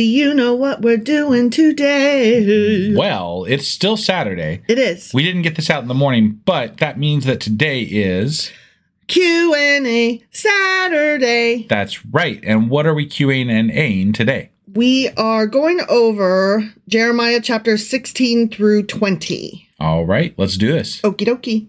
Do you know what we're doing today? Well, it's still Saturday. It is We didn't get this out in the morning, but that means that today is. Q&A Saturday. That's right. And what are we queuing and Aing today? We are going over Jeremiah chapter 16 through 20. All right, let's do this. Okie dokie.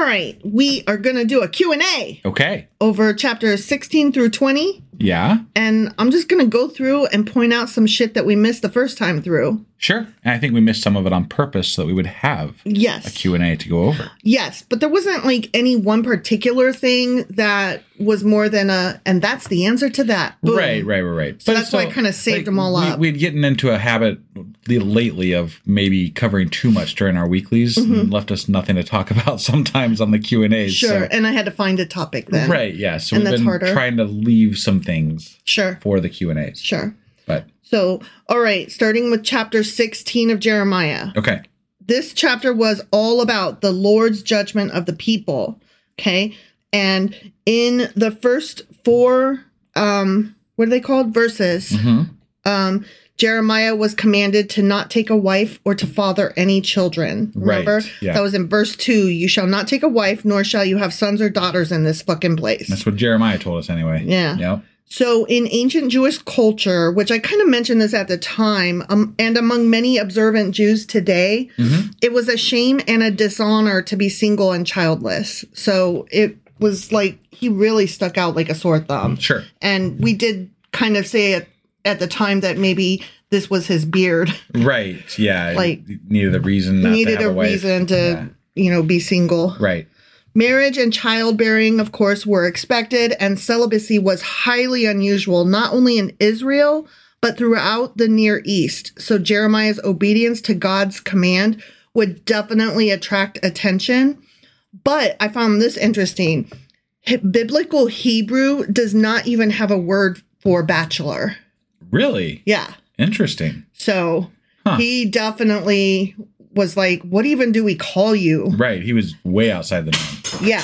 All right, we are going to do a Q&A Okay. over chapters 16 through 20. Yeah, And I'm just going to go through and point out some shit that we missed the first time through. sure. And I think we missed some of it on purpose so that we would have Yes. a Q&A to go over. Yes, but there wasn't like any one particular thing that was more than a, and that's the answer to that. Boom. Right, right, right, right. So that's why I kinda saved them all we, up. We'd gotten into a habit lately of maybe covering too much during our weeklies and left us nothing to talk about sometimes on the Q and A's. Mm-hmm. Sure. And I had to find a topic then. right, yeah. So And we've that's been harder. trying to leave some things Sure. for the Q and A's. Sure. But So, all right, starting with chapter 16 of Jeremiah. okay, This chapter was all about the Lord's judgment of the people. Okay. And in the first four, um, what are they called? Verses. Um, Jeremiah was commanded to not take a wife or to father any children. Right, Remember? yeah. That was in verse two. You shall not take a wife, nor shall you have sons or daughters in this fucking place. that's what Jeremiah told us anyway. Yeah. Yep. So, in ancient Jewish culture, which I kind of mentioned this at the time, um, and among many observant Jews today, it was a shame and a dishonor to be single and childless. So, it was like he really stuck out like a sore thumb. Sure. And we did kind of say at, at the time that maybe this was his beard. Right. Yeah. Like- needed a reason. Not needed a a, reason to, Yeah. you know, be single. Right. Marriage and childbearing, of course, were expected, and celibacy was highly unusual, not only in Israel, but throughout the Near East. So Jeremiah's obedience to God's command would definitely attract attention. But I found this interesting. Biblical Hebrew does not even have a word for bachelor. Really Yeah. interesting. So Huh. he definitely was like, What even do we call you? Right. He was way outside the norm. Yeah.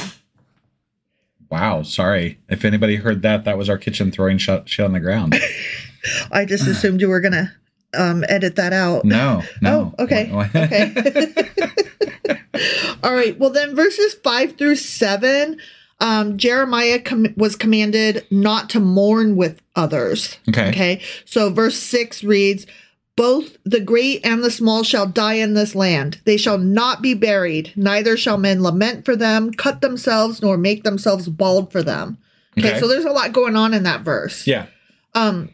Wow. Sorry. If anybody heard that, that was our kitchen throwing shit, shit on the ground. I just assumed you were gonna um, edit that out. No. No. Oh, okay. Okay. All right. Well, then verses five through seven, um, Jeremiah com- was commanded not to mourn with others. Okay. Okay. So verse six reads, both the great and the small shall die in this land. They shall not be buried, neither shall men lament for them, cut themselves, nor make themselves bald for them. Okay, Okay. so there's a lot going on in that verse yeah. um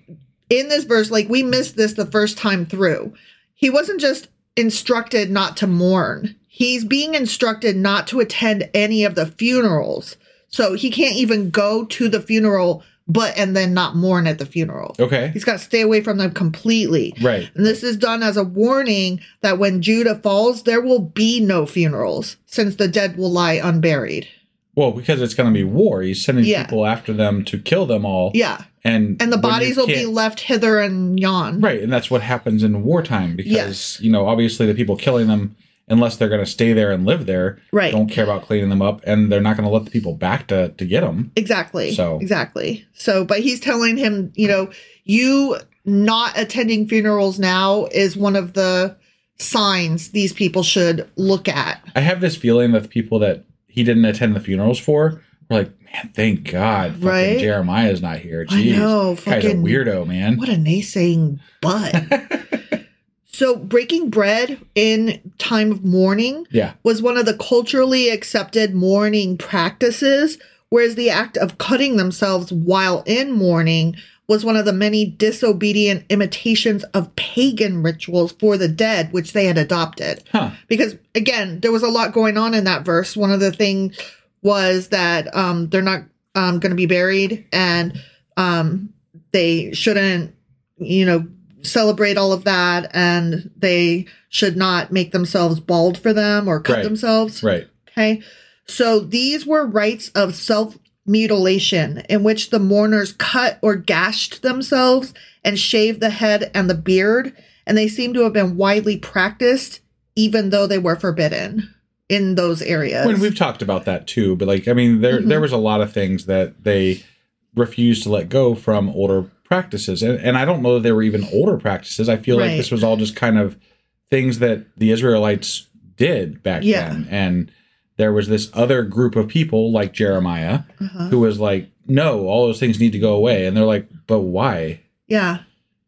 in this verse like we missed this the first time through he wasn't just instructed not to mourn he's being instructed not to attend any of the funerals so he can't even go to the funeral but and then not mourn at the funeral Okay. he's got to stay away from them completely Right. and this is done as a warning that when judah falls there will be no funerals since the dead will lie unburied Well, because it's going to be war. He's sending Yeah. people after them to kill them all. yeah And and the bodies will be left hither and yon Right, and that's what happens in wartime because Yes. you know obviously the people killing them, unless they're going to stay there and live there, Right. don't care about cleaning them up, and they're not going to let the people back to to get them. Exactly. So- exactly. So, but he's telling him, you know, you not attending funerals now is one of the signs these people should look at. I have this feeling that the people that he didn't attend the funerals for were like, man, thank God, fucking Right? Jeremiah's not here. I Jeez, know, guy's a weirdo, man. What a naysaying butt. so, breaking bread in time of mourning yeah, was one of the culturally accepted mourning practices, whereas the act of cutting themselves while in mourning was one of the many disobedient imitations of pagan rituals for the dead, which they had adopted. huh? Because again, there was a lot going on in that verse. One of the things was that um, they're not um, going to be buried and um, they shouldn't, you know, celebrate all of that and they should not make themselves bald for them or cut Right. themselves. Right. Okay. So these were rites of self mutilation in which the mourners cut or gashed themselves and shaved the head and the beard. And they seem to have been widely practiced, even though they were forbidden in those areas. When we've talked about that too, but like I mean, there Mm-hmm. there was a lot of things that they refused to let go from older practices, and, and I don't know that they were even older practices. I feel like this was all just kind of things that the Israelites did back Yeah. then, and there was this other group of people like Jeremiah Uh-huh. who was like, "No, all those things need to go away," and they're like, "But why?" yeah.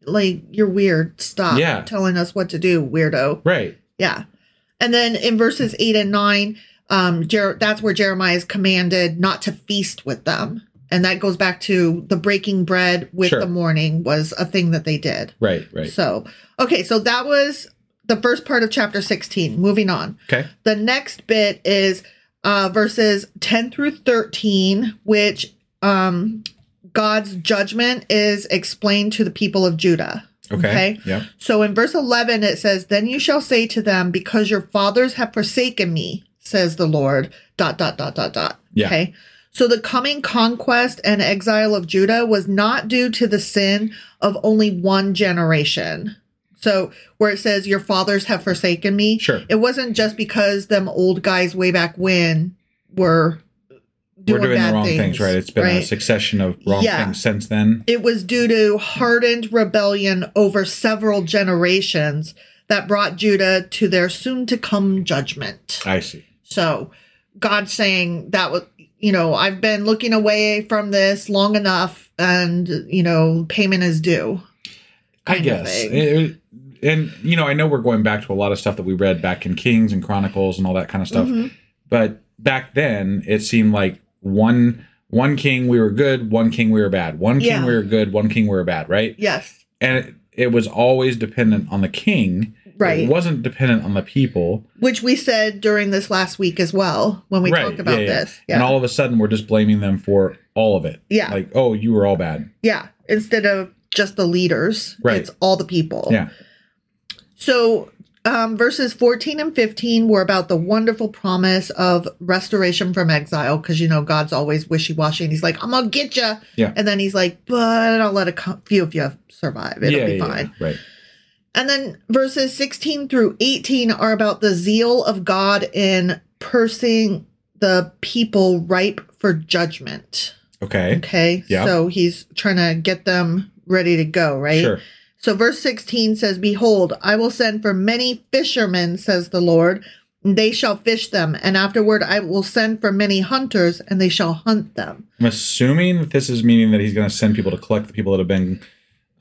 Like, you're weird. Stop Yeah. telling us what to do, weirdo. Right. Yeah. And then in verses eight and nine, um, Jer- that's where Jeremiah is commanded not to feast with them. And that goes back to the breaking bread with Sure. the mourning was a thing that they did. Right. Right. So, okay, so that was the first part of chapter 16. Moving on. okay. The next bit is uh, verses 10 through 13, which um, God's judgment is explained to the people of Judah. Okay. Yeah. So in verse 11, it says, Then you shall say to them, Because your fathers have forsaken me, says the Lord, dot, dot, dot, dot, dot. Yeah. Okay. So the coming conquest and exile of Judah was not due to the sin of only one generation. So where it says, Your fathers have forsaken me, Sure. it wasn't just because them old guys way back when were doing, We're doing bad the wrong things, things, right? It's been a succession of wrong Yeah. things since then. It was due to hardened rebellion over several generations that brought Judah to their soon to come judgment. I see. So, God saying that was, you know, I've been looking away from this long enough. and you know payment is due. I guess. It- and you know, I know we're going back to a lot of stuff that we read back in Kings and Chronicles and all that kind of stuff. Mhm. But back then, it seemed like one one king we were good, one king we were bad. One king Yeah. we were good, one king we were bad, right? Yes, And it, it was always dependent on the king. Right. It wasn't dependent on the people. which we said during this last week as well when we right. talked about yeah, yeah. this. Yeah, And all of a sudden, we're just blaming them for all of it. Yeah. Like, oh, you were all bad. yeah. Instead of just the leaders, Right. it's all the people. Yeah. So um, verses 14 and 15 were about the wonderful promise of restoration from exile because, you know, God's always wishy washy and he's like, I'm going to get you. Yeah. And then he's like, but I'll let a co- few of you survive. It'll yeah, be yeah, fine. yeah. Right. And then verses 16 through 18 are about the zeal of God in pursing the people ripe for judgment. Okay. Okay. Yeah. So he's trying to get them ready to go, right? Sure. So verse 16 says, Behold, I will send for many fishermen, says the Lord, and they shall fish them. And afterward I will send for many hunters, and they shall hunt them. I'm assuming that this is meaning that he's going to send people to collect the people that have been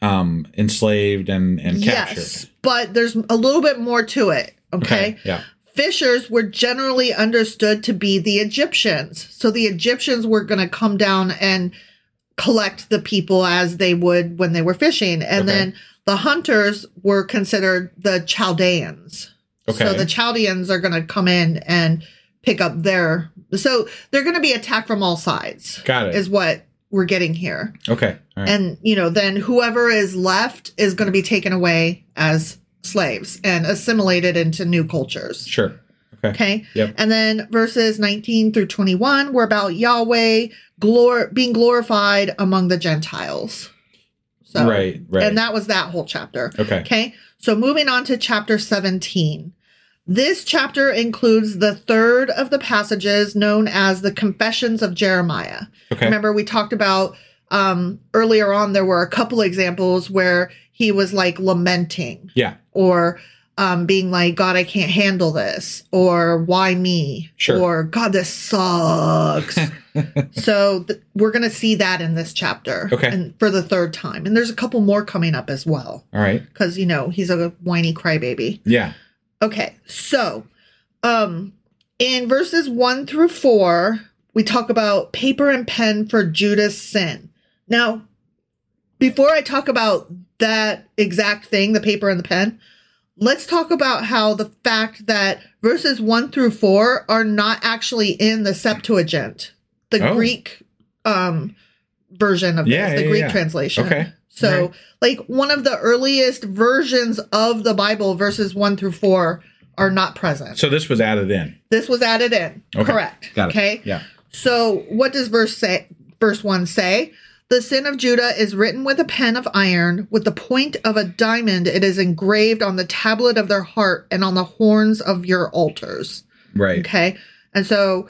um, enslaved and, and captured. Yes. But there's a little bit more to it. okay? Yeah. fishers were generally understood to be the Egyptians. So the Egyptians were going to come down and collect the people as they would when they were fishing. And Okay. then the hunters were considered the Chaldeans. Okay. So the Chaldeans are going to come in and pick up their. So they're going to be attacked from all sides. Got it. Is what we're getting here. okay. Right. And, you know, then whoever is left is going to be taken away as slaves and assimilated into new cultures. sure. Okay. Okay. Yep. And then verses 19 through 21 were about Yahweh glor- being glorified among the Gentiles. So, Right, right. And that was that whole chapter. Okay. Okay. So moving on to chapter 17. This chapter includes the third of the passages known as the Confessions of Jeremiah. Okay. Remember, we talked about um, earlier on, there were a couple examples where he was like lamenting Yeah. or um, being like, God, I can't handle this, or why me, Sure. or God, this sucks. so th- we're going to see that in this chapter Okay. and for the third time. And there's a couple more coming up as well All right. because, you know, he's a whiny crybaby. Yeah. Okay, so um in verses 1 through 4, we talk about paper and pen for Judah's sin. Now, before I talk about that exact thing, the paper and the pen, let's talk about how the fact that verses 1 through 4 are not actually in the Septuagint, the Oh. Greek um version of Yeah, this, the yeah, Greek yeah. translation. Okay. So, Right. like one of the earliest versions of the Bible, verses one through four, are not present. So this was added in. this was added in. Okay. Correct. Got it. Okay. Yeah. So, what does verse say? Verse one say, "The sin of Judah is written with a pen of iron, with the point of a diamond. It is engraved on the tablet of their heart and on the horns of your altars." Right. Okay. And so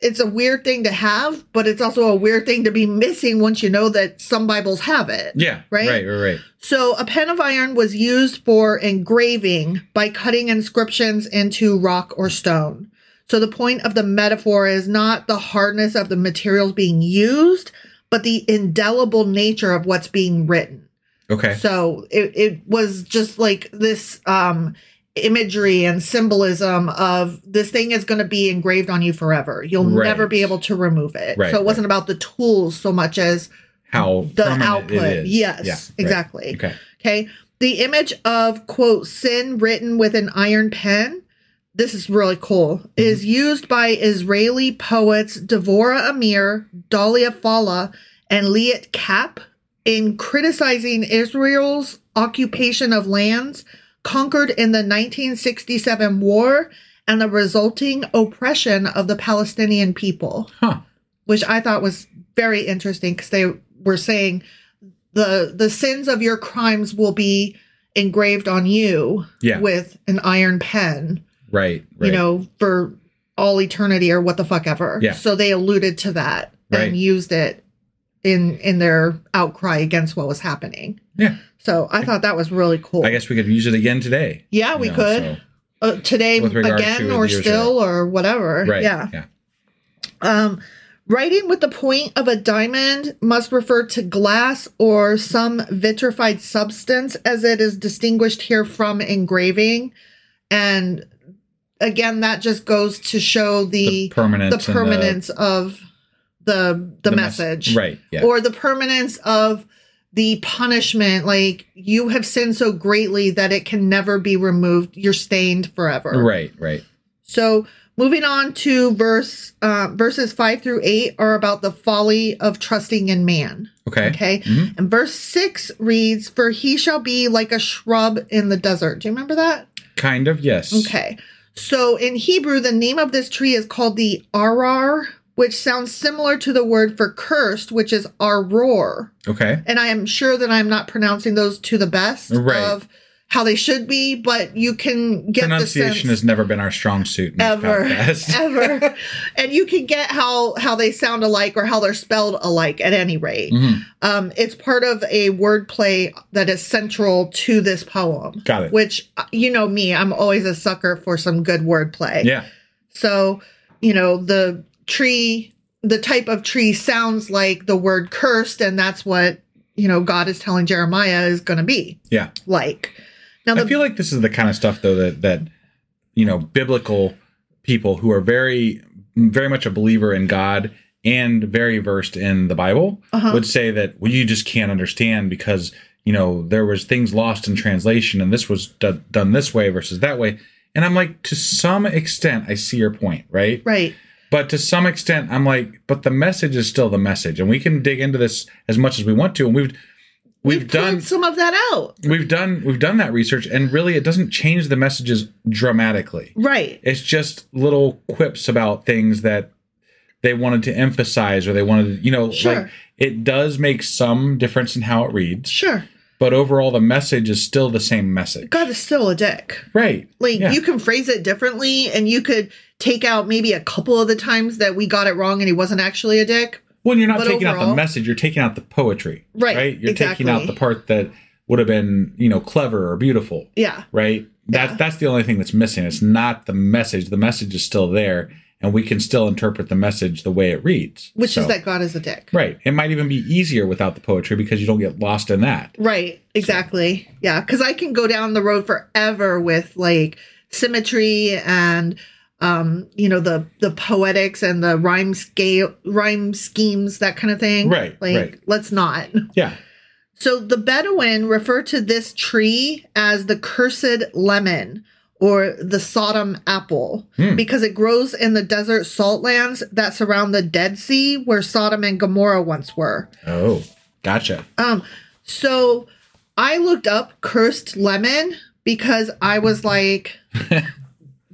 it's a weird thing to have, but it's also a weird thing to be missing once you know that some Bibles have it. Yeah. Right? Right. Right. Right. So a pen of iron was used for engraving by cutting inscriptions into rock or stone. So the point of the metaphor is not the hardness of the materials being used, but the indelible nature of what's being written. Okay. So it, it was just like this um imagery and symbolism of this thing is going to be engraved on you forever. You'll Right. never be able to remove it. Right, so it wasn't about the tools so much as How the output. Yes, Yeah, right. exactly. Okay. Okay. The image of quote sin written with an iron pen, this is really cool, Mm-hmm. is used by Israeli poets Devorah Amir, Dalia Fala, and Liat Kap in criticizing Israel's occupation of lands conquered in the 1967 war and the resulting oppression of the Palestinian people Huh. which I thought was very interesting because they were saying the the sins of your crimes will be engraved on you Yeah. with an iron pen, Right. Right. you know, for all eternity or what the fuck ever. Yeah. So they alluded to that Right. and used it in in their outcry against what was happening. Yeah. So I thought that was really cool. I guess we could use it again today. Yeah, we know, could. so- uh, today again to or still or whatever. Right. Yeah. Yeah. Um, Writing with the point of a diamond must refer to glass or some vitrified substance, as it is distinguished here from engraving. And again, that just goes to show the The permanence the and the- permanence of the the, The mess- message, right, yeah. Or the permanence of the punishment. Like you have sinned so greatly that it can never be removed. You're stained forever. Right, right. So moving on to verse uh, verses five through eight are about the folly of trusting in man. Okay. Okay. Mhm. And verse six reads, For he shall be like a shrub in the desert. Do you remember that? Kind of, yes. Okay. So in Hebrew, the name of this tree is called the arar, which sounds similar to the word for cursed, which is aror. Okay. And I am sure that I'm not pronouncing those to the best Right. of how they should be, but you can get the Pronunciation has never been our strong suit ever ever and you can get how how they sound alike or how they're spelled alike at any rate Mhm. um it's part of a wordplay that is central to this poem Got it. which uh, you know me i'm always a sucker for some good wordplay Yeah. so you know the tree the type of tree sounds like the word cursed and that's what you know god is telling jeremiah is going to be Yeah. like now the I feel like this is the kind of stuff though that that you know biblical people who are very very much a believer in God and very versed in the Bible Uh-huh. would say that well you just can't understand because you know there was things lost in translation and this was do- done this way versus that way and I'm like to some extent I see your point right right but to some extent i'm like but the message is still the message and we can dig into this as much as we want to and we've we've, we've done some of that out. We've done we've done that research and really it doesn't change the messages dramatically. Right. It's just little quips about things that they wanted to emphasize or they wanted to you know Sure. like it does make some difference in how it reads. Sure but overall the message is still the same message God is still a dick. right Like Yeah. you can phrase it differently and you could take out maybe a couple of the times that we got it wrong and he wasn't actually a dick. When you're not taking out the message, you're taking out the poetry. Right, Right? You're taking out the part that would have been, you know, clever or beautiful. Yeah. Right? That's Yeah. that's the only thing that's missing. It's not the message. The message is still there, and we can still interpret the message the way it reads. Which So- is that God is a dick. Right. It might even be easier without the poetry because you don't get lost in that. Right. Exactly. Yeah. Cause I can go down the road forever with like symmetry and um, you know, the the poetics and the rhyme scale rhyme schemes, that kind of thing. Right, Like right. let's not. Yeah. So the Bedouin refer to this tree as the cursed lemon or the Sodom apple Hmm. because it grows in the desert salt lands that surround the Dead Sea where Sodom and Gomorrah once were. Oh, gotcha. Um so I looked up cursed lemon because I was like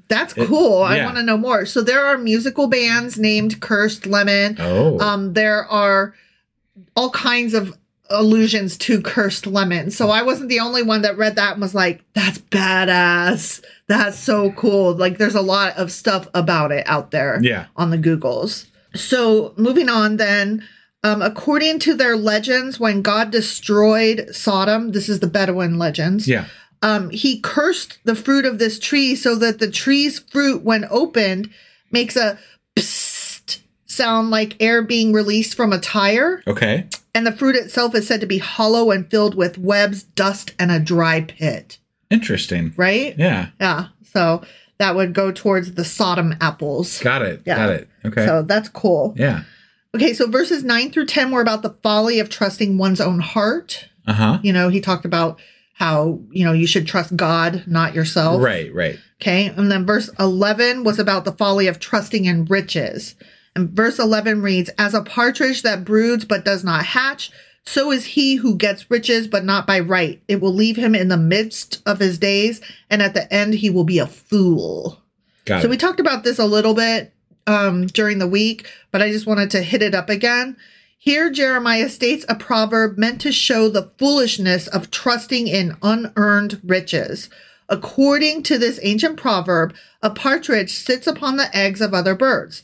that's cool. I yeah. want to know more. So there are musical bands named Cursed Lemon. Oh. Um, there are all kinds of allusions to cursed lemon. So I wasn't the only one that read that and was like, that's badass. That's so cool. Like there's a lot of stuff about it out there Yeah. on the Googles. So moving on then. Um, according to their legends, when God destroyed Sodom, this is the Bedouin legends yeah. um, he cursed the fruit of this tree so that the tree's fruit, when opened, makes a psst sound like air being released from a tire. Okay. And the fruit itself is said to be hollow and filled with webs, dust, and a dry pit. Interesting. Right? Yeah. Yeah. So that would go towards the Sodom apples. Got it. Yeah. Got it. Okay. So that's cool. yeah. Okay, so verses 9 through 10 were about the folly of trusting one's own heart. Uh huh. You know, he talked about how, you know, you should trust God, not yourself. Right. Right. Okay. And then verse 11 was about the folly of trusting in riches. And verse 11 reads, As a partridge that broods but does not hatch, so is he who gets riches but not by right. It will leave him in the midst of his days, and at the end he will be a fool. Got So it. we talked about this a little bit um, during the week, but I just wanted to hit it up again. Here, Jeremiah states a proverb meant to show the foolishness of trusting in unearned riches. According to this ancient proverb, a partridge sits upon the eggs of other birds.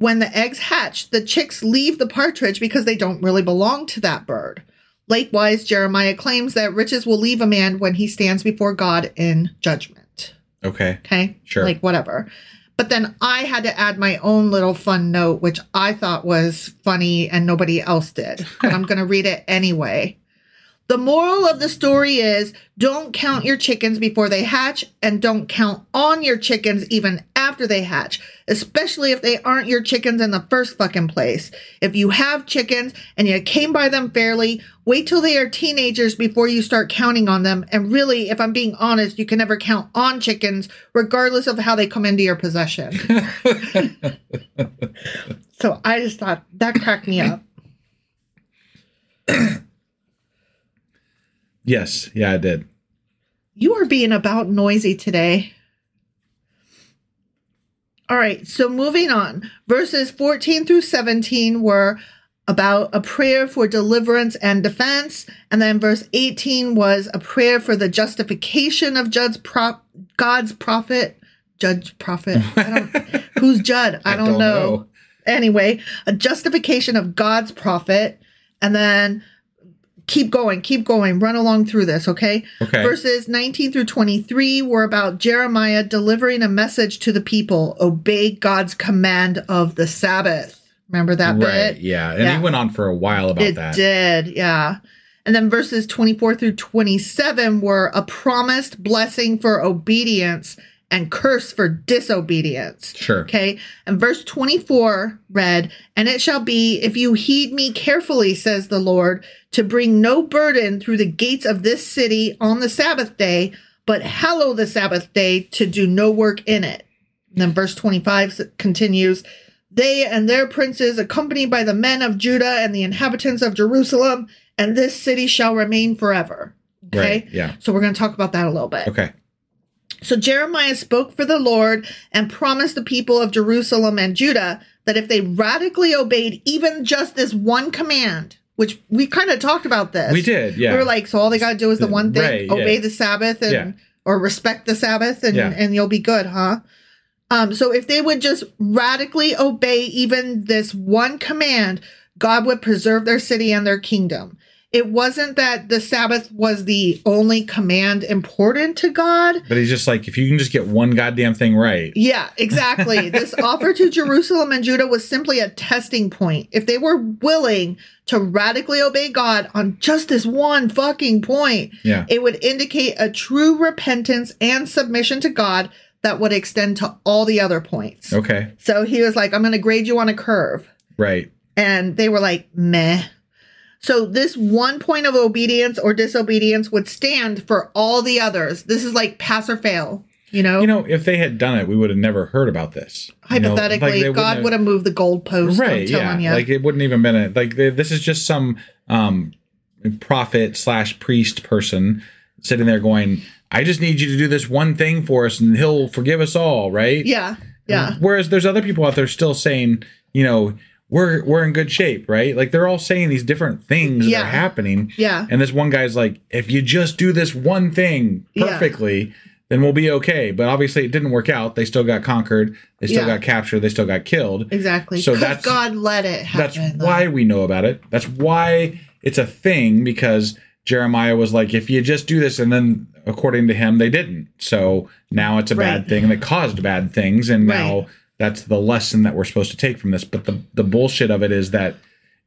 When the eggs hatch, the chicks leave the partridge because they don't really belong to that bird. Likewise, Jeremiah claims that riches will leave a man when he stands before God in judgment. okay. Okay. Sure. Like whatever. But then I had to add my own little fun note, which I thought was funny and nobody else did. But I'm going to read it anyway. The moral of the story is don't count your chickens before they hatch and don't count on your chickens even after they hatch, especially if they aren't your chickens in the first fucking place. If you have chickens and you came by them fairly, wait till they are teenagers before you start counting on them. And really, if I'm being honest, you can never count on chickens regardless of how they come into your possession. so I just thought that cracked me up. Yes, yeah, I did. You are being about noisy today. All right, so moving on. Verses 14 through 17 were about a prayer for deliverance and defense. And then verse 18 was a prayer for the justification of Jud's prop, God's prophet. Judge prophet. I don't, who's Judd? I, I don't, don't know. know. Anyway, a justification of God's prophet. And then keep going, keep going, run along through this, okay? Okay. Verses 19 through 23 were about Jeremiah delivering a message to the people obey God's command of the Sabbath. Remember that right, bit? yeah. And Yeah. he went on for a while about it that. did, yeah. And then verses 24 through 27 were a promised blessing for obedience and curse for disobedience. Sure. Okay. And verse 24 read, And it shall be, if you heed me carefully, says the Lord, to bring no burden through the gates of this city on the Sabbath day, but hallow the Sabbath day to do no work in it. And then verse 25 continues, They and their princes, accompanied by the men of Judah and the inhabitants of Jerusalem, and this city shall remain forever. Okay. Right, yeah. So we're going to talk about that a little bit. Okay. So Jeremiah spoke for the Lord and promised the people of Jerusalem and Judah that if they radically obeyed even just this one command, which we kind of talked about this. We did, yeah. We were like, so all they got to do is the one thing, Right, obey yeah. the Sabbath and Yeah. or respect the Sabbath and Yeah. and you'll be good, huh? Um so if they would just radically obey even this one command, God would preserve their city and their kingdom. It wasn't that the Sabbath was the only command important to God. But he's just like, if you can just get one goddamn thing right. Yeah, exactly. this offer to Jerusalem and Judah was simply a testing point. If they were willing to radically obey God on just this one fucking point, Yeah. it would indicate a true repentance and submission to God that would extend to all the other points. Okay. So he was like, I'm going to grade you on a curve. Right. And they were like, meh. So this one point of obedience or disobedience would stand for all the others. This is like pass or fail, you know? You know, if they had done it, we would have never heard about this. You know, like, hypothetically, God would have moved the goalpost. right yeah you. like it wouldn't even been a like they, this is just some um prophet slash priest person sitting there going i just need you to do this one thing for us and he'll forgive us all right yeah, yeah, whereas there's other people out there still saying you know we're we're in good shape right like they're all saying these different things that are happening yeah, and this one guy's like if you just do this one thing Yeah. perfectly then we'll be okay but obviously it didn't work out they still got conquered they still Yeah. got captured they still got killed exactly. So that's- God let it that's happen. though. why we know about it. That's why it's a thing because Jeremiah was like, if you just do this, and then according to him, they didn't. So now it's a bad Right. thing that caused bad things, and now Right. That's the lesson that we're supposed to take from this. But the the bullshit of it is that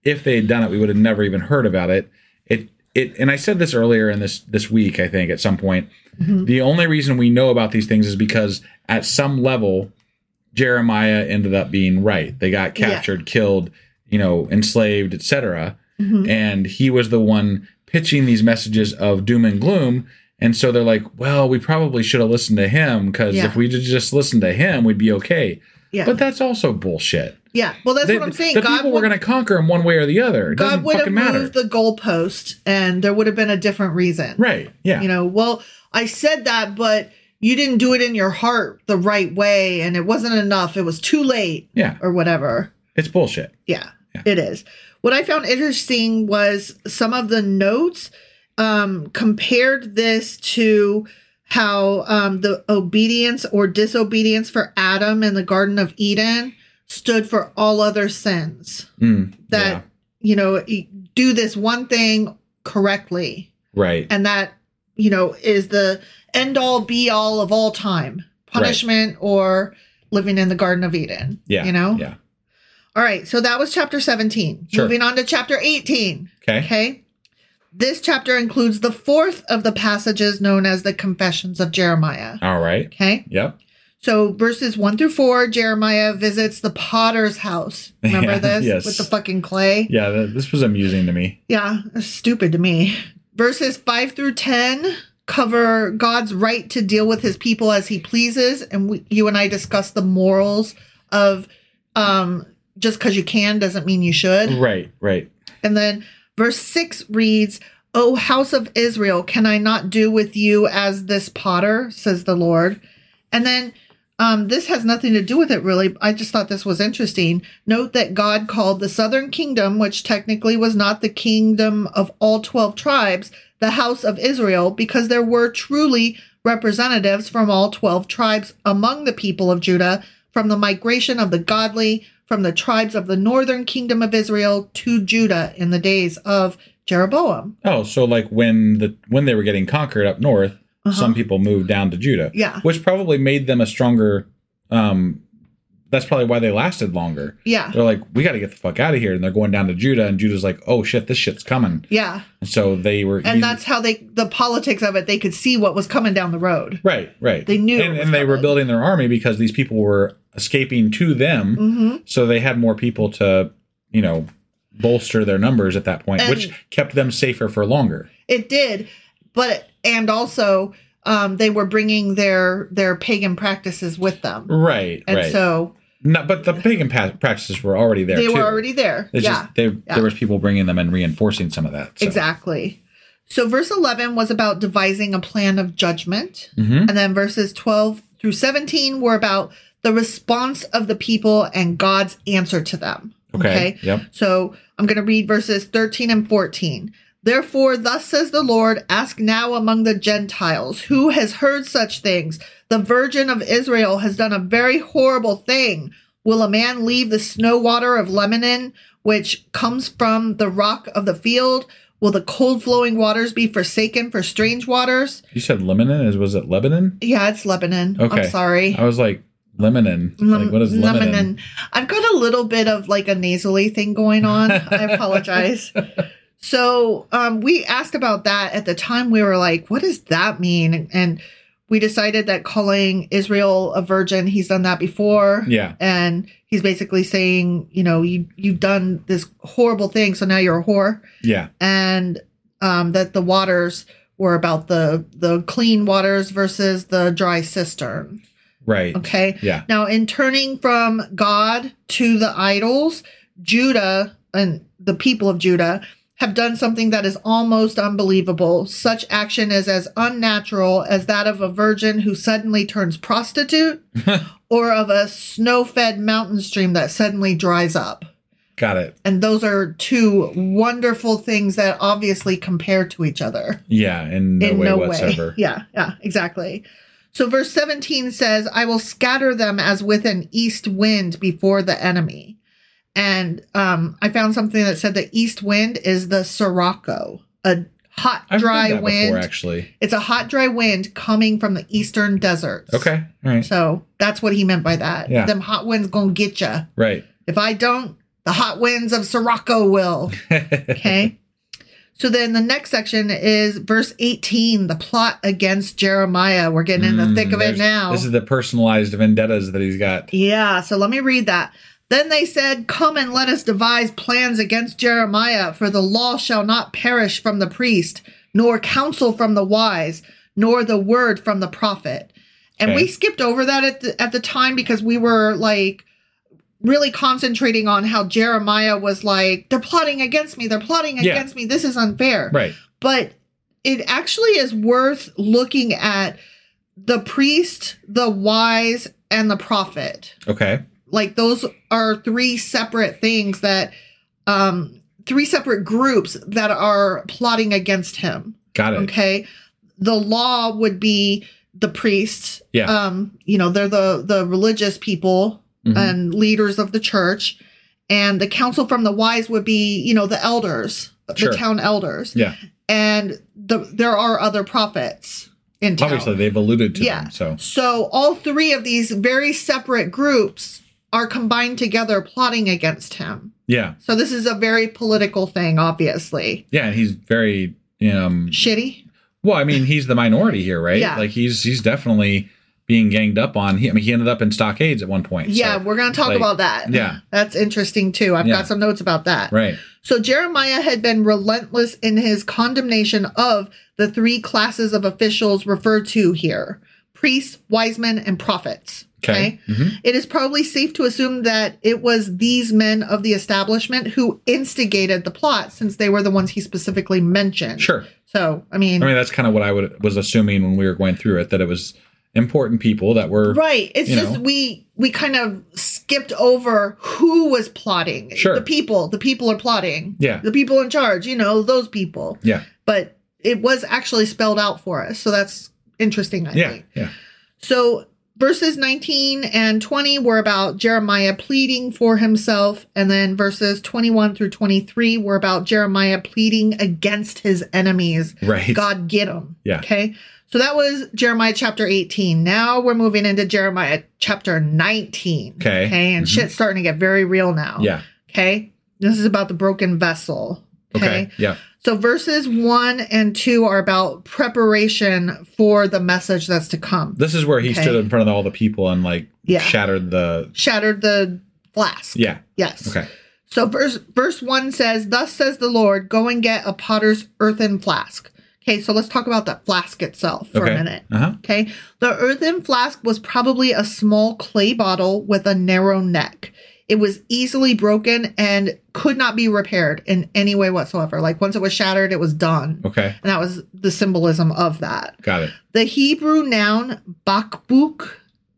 if they had done it, we would have never even heard about it. It it and I said this earlier in this this week, I think at some point. Mm-hmm. The only reason we know about these things is because at some level Jeremiah ended up being right. They got Yeah. captured, killed, you know, enslaved, etc. Mm-hmm. And he was the one pitching these messages of doom and gloom. And so they're like, well, we probably should have listened to him because Yeah. if we just listened to him, we'd be okay. Yeah, But that's also bullshit. yeah. Well, that's They- what I'm saying. The God people would, were going to conquer him one way or the other. It God would have matter. moved the goalpost, and there would have been a different reason. right. Yeah. You know, well, I said that, but you didn't do it in your heart the right way, and it wasn't enough. It was too late, yeah. or whatever. It's bullshit. Yeah, it is. What I found interesting was some of the notes um, compared this to how um, the obedience or disobedience for Adam in the Garden of Eden stood for all other sins. Mm, That, yeah. you know, do this one thing correctly. Right. And that, you know, is the end all be all of all time punishment or living in the Garden of Eden. Yeah. You know? Yeah. All right. So that was chapter 17. Sure. Moving on to chapter 18. Okay. Okay. This chapter includes the fourth of the passages known as the Confessions of Jeremiah. All right. Okay. Yep. So verses one through four, Jeremiah visits the potter's house. Remember Yeah, this? yes. With the fucking clay? Yeah. Th- this was amusing to me. Yeah, stupid to me. Verses 5 through 10 cover God's right to deal with his people as he pleases. And we, you and I discuss the morals of um, just because you can doesn't mean you should. Right. Right. And then verse 6 reads, O house of Israel, can I not do with you as this potter, says the Lord? And then um, this has nothing to do with it, really. I just thought this was interesting. Note that God called the southern kingdom, which technically was not the kingdom of all 12 tribes, the house of Israel, because there were truly representatives from all 12 tribes among the people of Judah, from the migration of the godly from the tribes of the northern kingdom of Israel to Judah in the days of Jeroboam. Oh, so like when the when they were getting conquered up north, some people moved down to Judah. Uh-huh. Yeah. Which probably made them a stronger um that's probably why they lasted longer. Yeah. They're like, we got to get the fuck out of here, and they're going down to Judah, and Judah's like, oh shit, this shit's coming. Yeah. And so they were, And that's how they, the politics of it, they could see what was coming down the road. right, right. They knew and, and they were building their army because these people were escaping to them, hmm so they had more people to, you know, bolster their numbers at that point, And- which kept them safer for longer. It did. But, and also, um, they were bringing their, their pagan practices with them. Right, And right. so no, but the pagan practices were already there. they too. were already there. It's yeah. just they, Yeah. there was people bringing them and reinforcing some of that. so. Exactly. So verse 11 was about devising a plan of judgment. Mhm. And then verses 12 through 17 were about the response of the people and God's answer to them. Okay. Yep. So I'm going to read verses 13 and 14. Therefore, thus says the Lord, ask now among the Gentiles, who has heard such things? The Virgin of Israel has done a very horrible thing. Will a man leave the snow water of Lebanon, which comes from the rock of the field? Will the cold flowing waters be forsaken for strange waters? You said Lebanon. Is was it Lebanon? Yeah, it's Lebanon. Okay. I'm sorry. I was like Lebanon. Lem- like what is Lebanon? I've got a little bit of like a nasally thing going on. I apologize. So um, we asked about that at the time. We were like, "What does that mean?" And we decided that calling Israel a virgin, he's done that before. Yeah. and he's basically saying, you know, you you've done this horrible thing, so now you're a whore, Yeah. and um, that the waters were about the the clean waters versus the dry cistern. Right. Okay. Yeah. Now, in turning from God to the idols, Judah and the people of Judah have done something that is almost unbelievable. Such action is as unnatural as that of a virgin who suddenly turns prostitute or of a snow fed mountain stream that suddenly dries up. Got it. And those are two wonderful things that obviously compare to each other Yeah. In no in way no whatsoever. way. Yeah, yeah, exactly. So verse 17 says, I will scatter them as with an east wind before the enemy. And um, I found something that said the east wind is the Sirocco, a hot, I've dry wind. before, actually. It's a hot, dry wind coming from the eastern deserts. Okay. All right. So that's what he meant by that. Yeah. Them hot winds gonna get you. Right. If I don't, the hot winds of Sirocco will. Okay. So then the next section is verse 18, the plot against Jeremiah. We're getting in the thick of it Mm, now. This is the personalized vendettas that he's got. yeah. So let me read that. Then they said, Come and let us devise plans against Jeremiah, for the law shall not perish from the priest, nor counsel from the wise, nor the word from the prophet. And Okay. we skipped over that at the, at the time because we were like really concentrating on how Jeremiah was like, they're plotting against me, they're plotting Yeah. against me, this is unfair. Right. But it actually is worth looking at the priest, the wise, and the prophet. Okay. Like those are three separate things that um three separate groups that are plotting against him. Got it. Okay. The law would be the priests. Yeah. Um, you know, they're the the religious people Mhm. and leaders of the church. And the counsel from the wise would be, you know, the elders, Sure. the town elders. Yeah. And the there are other prophets in town. Obviously, they've alluded to yeah. them. So so all three of these very separate groups are combined together plotting against him. yeah, So this is a very political thing, obviously. yeah, and he's very um. Shitty. Well, I mean, he's the minority here, right? Yeah. Like he's he's definitely being ganged up on. He, I mean, he ended up in stockades at one point. so- Yeah, we're going to talk like, about that. yeah. That's interesting too. I've Yeah. got some notes about that. right. So Jeremiah had been relentless in his condemnation of the three classes of officials referred to here priests, wise men, and prophets. Okay. Mhm. It is probably safe to assume that it was these men of the establishment who instigated the plot since they were the ones he specifically mentioned. Sure. So, I mean, I mean, that's kind of what I would was assuming when we were going through it that it was important people that were right. It's just know. we we kind of skipped over who was plotting. Sure. The people. The people are plotting. Yeah. The people in charge, you know, those people. Yeah. But it was actually spelled out for us. So that's interesting, I Yeah. think. Yeah. So verses 19 and 20 were about Jeremiah pleading for himself. And then verses 21 through 23 were about Jeremiah pleading against his enemies. Right. God get them. Yeah. Okay. So that was Jeremiah chapter 18. Now we're moving into Jeremiah chapter 19. Okay. Okay. And Mhm. shit's starting to get very real now. Yeah. Okay. This is about the broken vessel. Okay. Okay. Yeah. So verses one and two are about preparation for the message that's to come. This is where he Okay. stood in front of all the people and like Yeah. shattered the. Shattered the flask. Yeah. Yes. Okay. So verse verse one says, Thus says the Lord, go and get a potter's earthen flask. Okay, so let's talk about that flask itself for Okay. a minute. Uh huh. Okay. The earthen flask was probably a small clay bottle with a narrow neck. It was easily broken and could not be repaired in any way whatsoever. Like once it was shattered, it was done. Okay. And that was the symbolism of that. Got it. The Hebrew noun bakbuk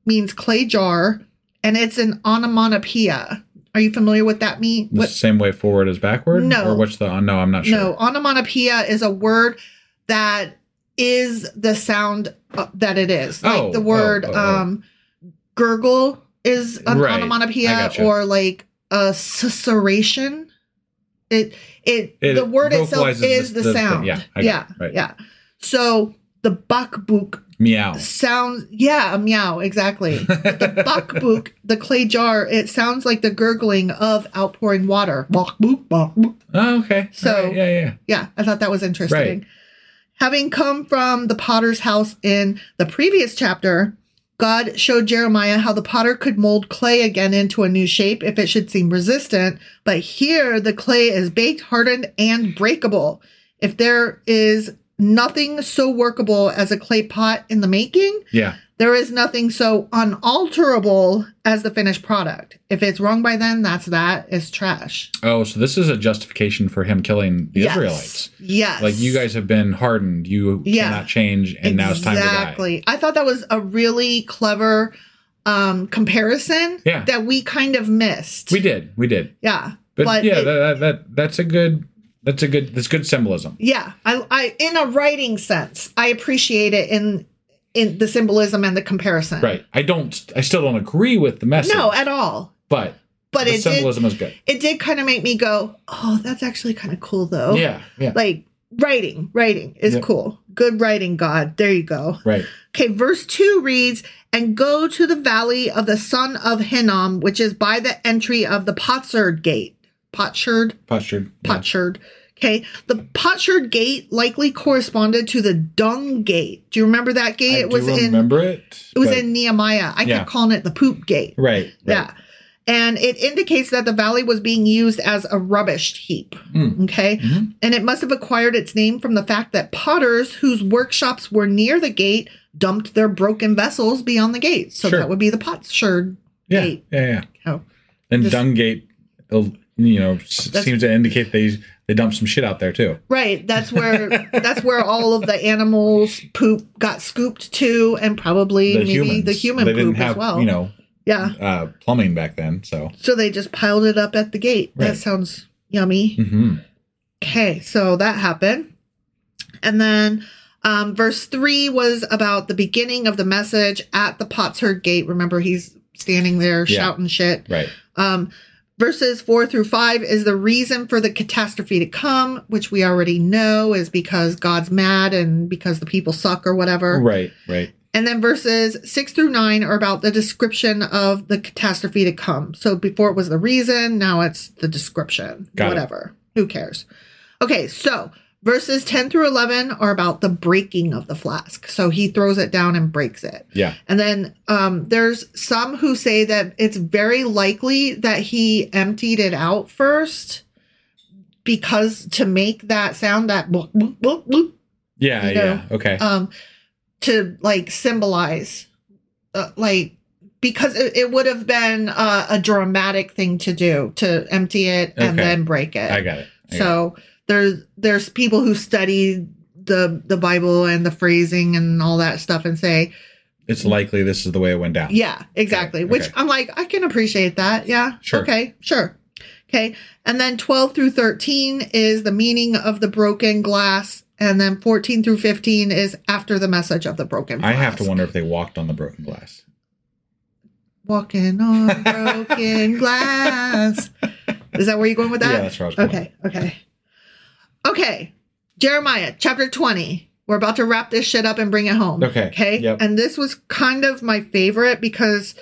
means clay jar, and it's an onomatopoeia. Are you familiar with that mean? The What? same way forward as backward. No. Or what's the? Oh, no, I'm not sure. No, onomatopoeia is a word that is the sound uh, that it is. Like Oh, the word oh, oh, oh. um gurgle is an Right. Onomatopoeia or like a susurration. It it, It the word itself is the- the, the sound. Yeah, I yeah. Right. yeah. So the bakbuk Meow. sounds yeah a meow exactly But the bakbuk the clay jar it sounds like the gurgling of outpouring water bakbuk bakbuk Oh, okay. So- right. yeah, yeah. yeah i thought that was interesting. Having come from the potter's house in the previous chapter god showed jeremiah how the potter could mold clay again into a new shape if it should seem resistant but here the clay is baked hardened and breakable if there is nothing so workable as a clay pot in the making Yeah. There is nothing so unalterable as the finished product. If it's wrong by then, that's that. It's trash. Oh, so this is a justification for him killing the Yes. Israelites. Yes. Like you guys have been hardened. You Yeah. cannot change, and now it's time to die. Exactly. I thought that was a really clever um comparison Yeah. that we kind of missed. We did. We did. Yeah. But, yeah, it- that, that, that that's a good. That's a good. That's good symbolism. yeah. I I in a writing sense, I appreciate it in in the symbolism and the comparison. Right. I don't. I still don't agree with the message. No, at all. but But the it did symbolism is good. it did kind of make me go, "Oh, that's actually kind of cool though." Yeah. Yeah. like writing writing is Yep. cool good writing god there you go right. okay verse 2 reads and go to the valley of the son of hinnom which is by the entry of the potsherd gate potsherd Potsherd. yeah. Okay the potsherd gate likely corresponded to the dung gate do you remember that gate I it was do in remember it. it was in nehemiah i Yeah. kept calling it the poop gate Right. right. yeah. And it indicates that the valley was being used as a rubbish heap. Mm. Okay. Mhm. And it must have acquired its name from the fact that potters whose workshops were near the gate dumped their broken vessels beyond the gate. So Sure. that would be the potsherd Yeah. gate. Yeah. Yeah. Oh. And Just- Dungate, uh, you know, seems to indicate they they dumped some shit out there too. Right. That's where that's where all of the animals poop got scooped to and probably The maybe humans. the human they poop have, as well. you know, yeah. uh, plumbing back then. So. So they just piled it up at the gate. That sounds yummy. hmm Okay, so that happened. And then um, verse 3 was about the beginning of the message at the potsherd gate. Remember, he's standing there Yeah. shouting shit. Right. Um, Verses four through five is the reason for the catastrophe to come, which we already know is because God's mad and because the people suck or whatever. Right, right. And then verses six through nine are about the description of the catastrophe to come. So before it was the reason, now it's the description. Got it. whatever. Who cares? Okay, so verses 10 through 11 are about the breaking of the flask. So he throws it down and breaks it. Yeah. And then um, there's some who say that it's very likely that he emptied it out first because to make that sound that bloop, bloop, bloop, bloop, Yeah, You know, yeah. Okay. um to like symbolize uh, like because it, it would have been uh, a dramatic thing to do to empty it and Okay. then break it I got it. I got so there's there's people who study the the bible and the phrasing and all that stuff and say it's likely this is the way it went down. yeah exactly Okay, which okay. i'm like i can appreciate that yeah Sure. okay sure okay and then 12 through 13 is the meaning of the broken glass and then 14 through 15 is after the message of the broken glass. I have to wonder if they walked on the broken glass. walking on broken glass is that where you're going with that Yeah, that's where I was going. okay okay okay jeremiah chapter 20 we're about to wrap this shit up and bring it home Okay, okay yep. and this was kind of my favorite because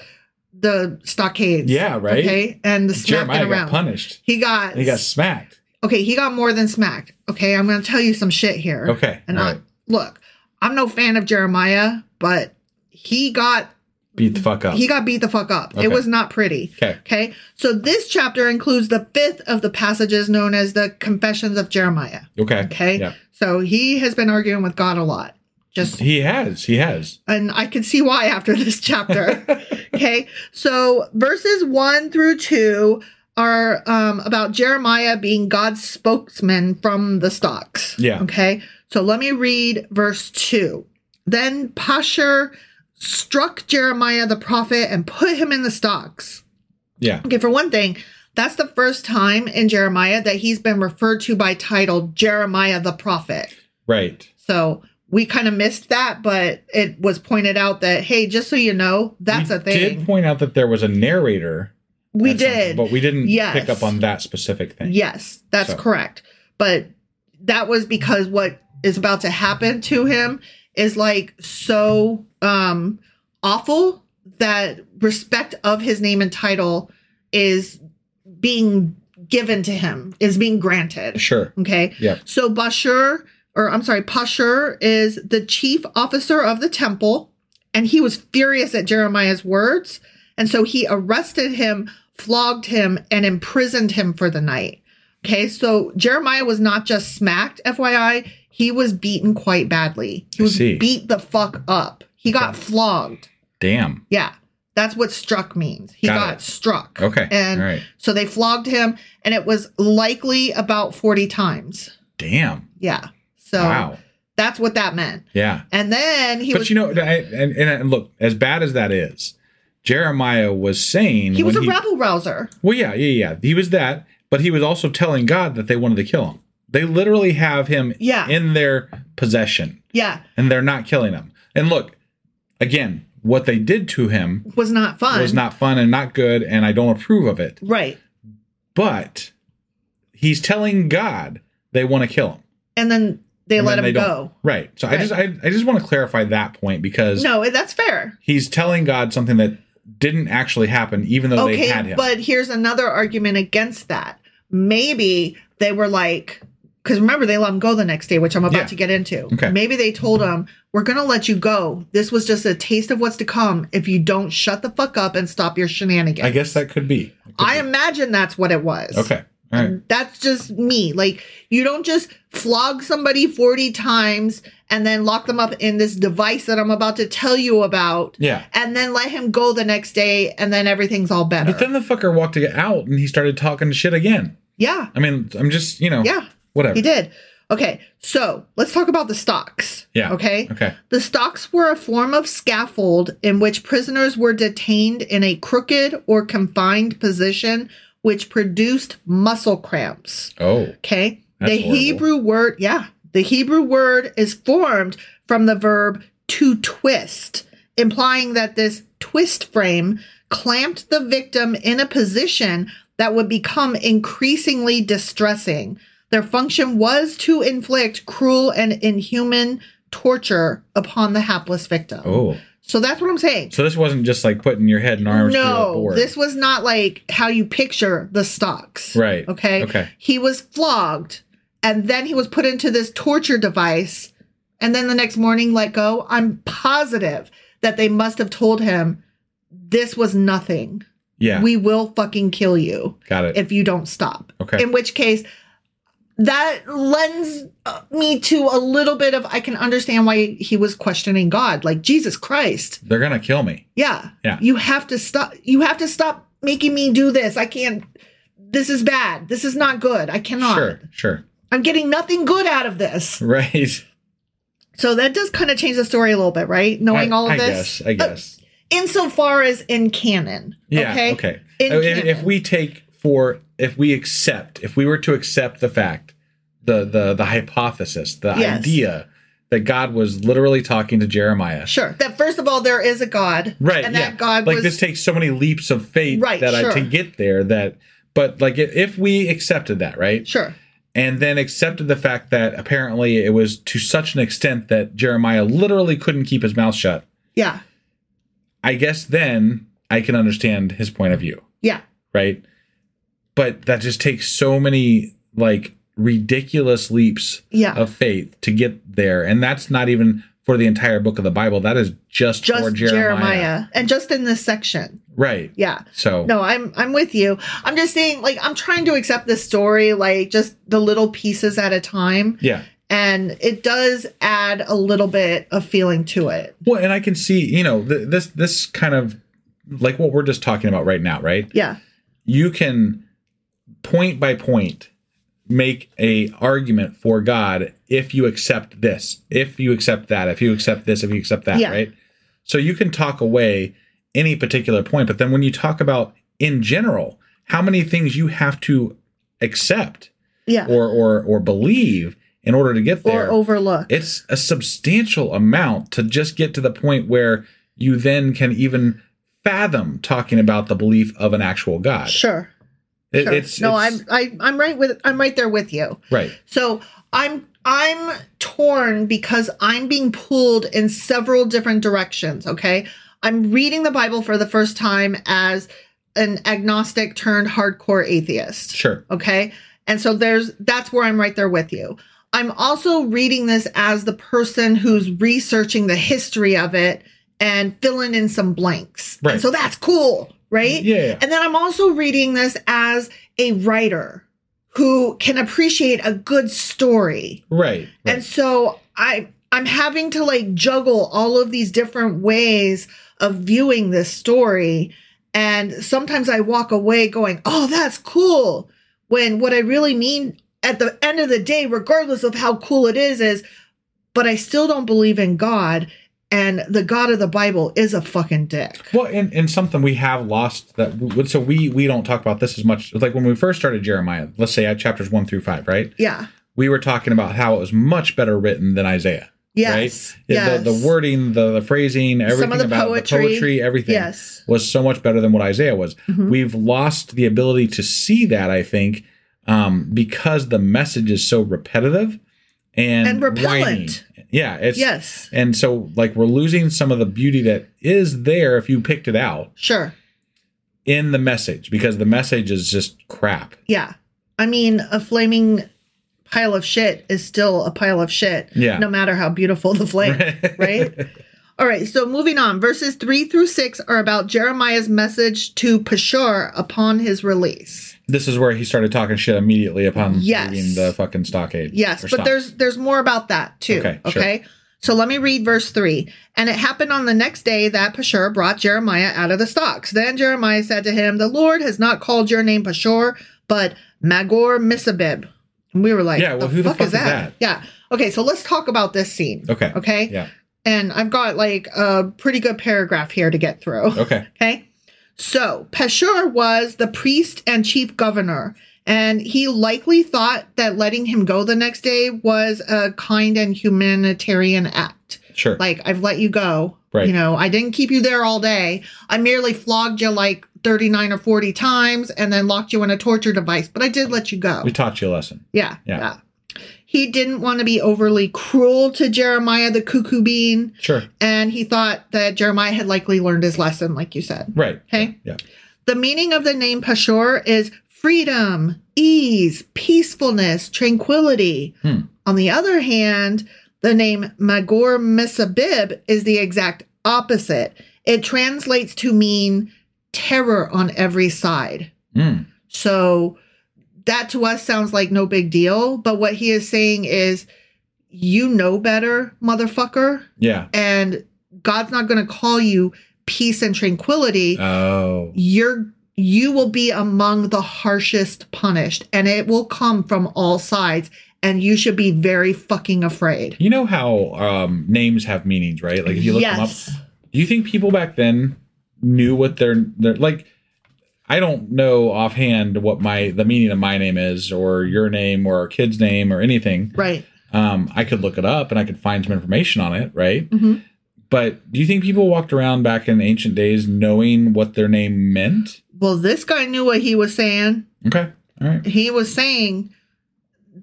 the stockades Yeah, right? okay and the smacking Jeremiah around got punished. he got He got smacked. okay he got more than smacked okay i'm gonna tell you some shit here Okay. and all I, look i'm no fan of jeremiah but he got Beat the fuck up. he got beat the fuck up. Okay. It was not pretty. Okay. Okay. So this chapter includes the fifth of the passages known as the Confessions of Jeremiah. okay. Okay. Yeah. So he has been arguing with God a lot. Just He has. He has. and I can see why after this chapter. okay. So verses one through two are um, about Jeremiah being God's spokesman from the stocks. Yeah. Okay. So let me read verse two. Then Pashur struck Jeremiah the prophet and put him in the stocks. Yeah. Okay, for one thing, that's the first time in Jeremiah that he's been referred to by title Jeremiah the prophet. Right. So we kind of missed that, but it was pointed out that, hey, just so you know, that's we a thing. did point out that there was a narrator. we did. but we didn't Yes. pick up on that specific thing. Yes, that's So- correct. But that was because what is about to happen to him is like so um awful that respect of his name and title is being given to him, is being granted. Sure. Okay. Yeah. So Bashur, or I'm sorry, Pashur is the chief officer of the temple, and he was furious at Jeremiah's words. And so he arrested him, flogged him, and imprisoned him for the night. Okay, so Jeremiah was not just smacked, FYI, he was beaten quite badly. He was beat the fuck up. He got flogged. Damn. Yeah. That's what struck means. He Got got, struck. Okay. And right. so they flogged him, and it was likely about 40 times. Damn. Yeah. So wow. that's what that meant. Yeah. And then he but was you know, I, and, and look, as bad as that is, Jeremiah was saying he was a rabble rouser. Well, yeah, yeah, yeah. He was that, but he was also telling God that they wanted to kill him. They literally have him Yeah. in their possession, Yeah. and they're not killing him. And look, again, what they did to him Was not fun. It was not fun and not good, and I don't approve of it. right. But he's telling God they want to kill him. And then they and let then him they go. Right. So I just I, I just want to clarify that point because No, that's fair. he's telling God something that didn't actually happen, even though they had Okay, him. but here's another argument against that. Maybe they were like, because remember they let him go the next day, which I'm about Yeah. to get into. Okay. Maybe they told him, "We're gonna let you go. This was just a taste of what's to come if you don't shut the fuck up and stop your shenanigans." I guess that could be. Could I be. imagine that's what it was. Okay. All right. And That's just me. Like, you don't just flog somebody 40 times and then lock them up in this device that I'm about to tell you about. Yeah. And then let him go the next day and then everything's all better. But then the fucker walked out and he started talking shit again. Yeah. I mean, I'm just, you know, Yeah. whatever. He did. Okay. So let's talk about the stocks. Yeah. Okay. Okay. The stocks were a form of scaffold in which prisoners were detained in a crooked or confined position, which produced muscle cramps. Oh, Okay. The horrible. Hebrew word, yeah, the Hebrew word is formed from the verb to twist, implying that this twist frame clamped the victim in a position that would become increasingly distressing. Their function was to inflict cruel and inhuman torture upon the hapless victim. Oh. So that's what I'm saying. So this wasn't just like putting your head and arms No, this was not like how you picture the stocks. Right. Okay. Okay. He was flogged and then he was put into this torture device and then the next morning let go. I'm positive that they must have told him this was nothing. Yeah. We will fucking kill you got it. if you don't stop. Okay. In which case, that lends uh, me to a little bit of I can understand why he was questioning God. Like, Jesus Christ. They're gonna kill me. Yeah. Yeah. You have to stop. You have to stop making me do this. I can't. This is bad. This is not good. I cannot. Sure. Sure. I'm getting nothing good out of this. Right. So that does kind of change the story a little bit, right? Knowing I, all of I this. guess. I guess. Uh, insofar as in canon. Yeah. Okay. Okay. In if, if we take for if we accept if we were to accept the fact the the the hypothesis the Yes. idea that God was literally talking to Jeremiah. Sure. That first of all, there is a God. Right. And yeah. that God like was. this takes so many leaps of faith Right, that I to get there that but like if we accepted that, right? sure. and then accepted the fact that apparently it was to such an extent that Jeremiah literally couldn't keep his mouth shut. Yeah. I guess then I can understand his point of view, Yeah. right? But that just takes so many like ridiculous leaps Yeah. of faith to get there. And that's not even for the entire book of the Bible. That is just, Just for Jeremiah. Jeremiah. And just in this section. Right. Yeah. So No, I'm I'm with you. I'm just saying, like, I'm trying to accept this story, like just the little pieces at a time. yeah. And it does add a little bit of feeling to it. Well, and I can see, you know, th- this this kind of like what we're just talking about right now, right? Yeah. you can point by point make a argument for God if you accept this, if you accept that, if you accept this, if you accept that, Yeah. right? So you can talk away any particular point, but then when you talk about in general, how many things you have to accept Yeah. or or or believe in order to get there, Or overlook. it's a substantial amount to just get to the point where you then can even fathom talking about the belief of an actual God. sure. It- sure. It's no, it's- I'm I, I'm right with I'm right there with you. right. So I'm I'm torn because I'm being pulled in several different directions. Okay, I'm reading the Bible for the first time as an agnostic turned hardcore atheist. Sure. Okay, and so there's that's where I'm right there with you. I'm also reading this as the person who's researching the history of it and filling in some blanks. And Right. so that's cool, right? Yeah. And then I'm also reading this as a writer who can appreciate a good story. Right. right. And so I I'm having to like juggle all of these different ways of viewing this story and sometimes I walk away going, "Oh, that's cool." When what I really mean at the end of the day regardless of how cool it is is but I still don't believe in God and the God of the Bible is a fucking dick. well, and, and something we have lost that so we we don't talk about this as much. Like when we first started Jeremiah, let's say at chapters one through five, right? Yeah. We were talking about how it was much better written than Isaiah. Yes. Right? Yes. The, the wording, the, the phrasing, everything the about poetry. the poetry, everything Yes. Mm-hmm. was so much better than what Isaiah was. We've lost the ability to see that, I think, um, because the message is so repetitive and, And repellent. whiny. Yeah, it's Yes. and so like we're losing some of the beauty that is there if you picked it out Sure. in the message because the message is just crap. Yeah. I mean, a flaming pile of shit is still a pile of shit. Yeah. No matter how beautiful the flame, right? All right. So moving on. Verses three through six are about Jeremiah's message to Pashur upon his release. This is where he started talking shit immediately upon Yes. leaving the fucking stockade. Yes, but there's there's more about that too. Okay, Okay. sure. So let me read verse three. And it happened on the next day that Pashur brought Jeremiah out of the stocks. Then Jeremiah said to him, The Lord has not called your name Pashur, but Magor Misabib. And we were like, Yeah, well, who the fuck is that? Yeah. Okay, so let's talk about this scene. Okay. Okay. Yeah. And I've got like a pretty good paragraph here to get through. Okay. Okay. So Pashur was the priest and chief governor, and he likely thought that letting him go the next day was a kind and humanitarian act. Sure. Like, I've let you go. Right. You know, I didn't keep you there all day. I merely flogged you like 39 or 40 times and then locked you in a torture device, but I did let you go. We taught you a lesson. Yeah, Yeah. yeah. He didn't want to be overly cruel to Jeremiah the cuckoo bean, Sure. and he thought that Jeremiah had likely learned his lesson, like you said. Right. Okay. Yeah. The meaning of the name Pashur is freedom, ease, peacefulness, tranquility. Hmm. On the other hand, the name Magor Misabib is the exact opposite. It translates to mean terror on every side. Mm. So that to us sounds like no big deal. But what he is saying is, you know better, motherfucker. Yeah. And God's not going to call you peace and tranquility. Oh. You're you will be among the harshest punished, and it will come from all sides. And you should be very fucking afraid. You know how um, names have meanings, right? Like if you look them up, do you think people back then knew what their their like? I don't know offhand what my the meaning of my name is, or your name, or our kid's name, or anything. Right. Um, I could look it up and I could find some information on it, right? Mhm. But do you think people walked around back in ancient days knowing what their name meant? Well, this guy knew what he was saying. Okay, all right, He was saying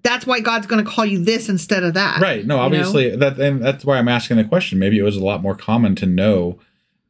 that's why God's going to call you this instead of that. right. No, You know? obviously that and that's why I'm asking the question. Maybe it was a lot more common to know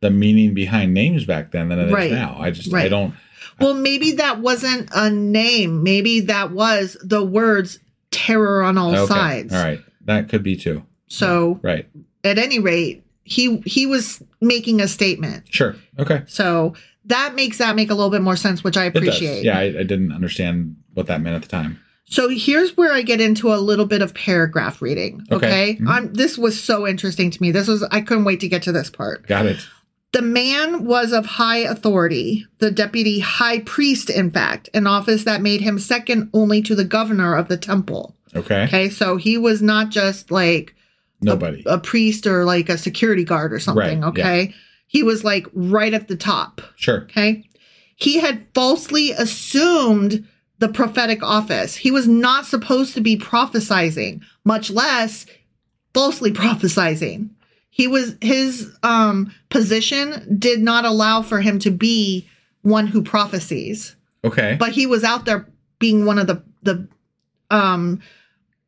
the meaning behind names back then than it is Right. now. I just I don't. Well, maybe that wasn't a name. Maybe that was the words terror on all okay, sides. all right, that could be too. So Right, at any rate, he he was making a statement. sure, okay. So that makes that make a little bit more sense, which I appreciate. Yeah, I, I didn't understand what that meant at the time. So here's where I get into a little bit of paragraph reading. Okay. Okay. Mhm. I'm, this was so interesting to me. This was, I couldn't wait to get to this part. Got it. The man was of high authority, the deputy high priest, in fact, an office that made him second only to the governor of the temple. Okay. Okay. So he was not just like Nobody. a priest or like a security guard or something. Right, Okay. He was like right at the top. sure. Okay. He had falsely assumed the prophetic office. He was not supposed to be prophesizing, much less falsely prophesizing. He was his um position did not allow for him to be one who prophesies. Okay. But he was out there being one of the the um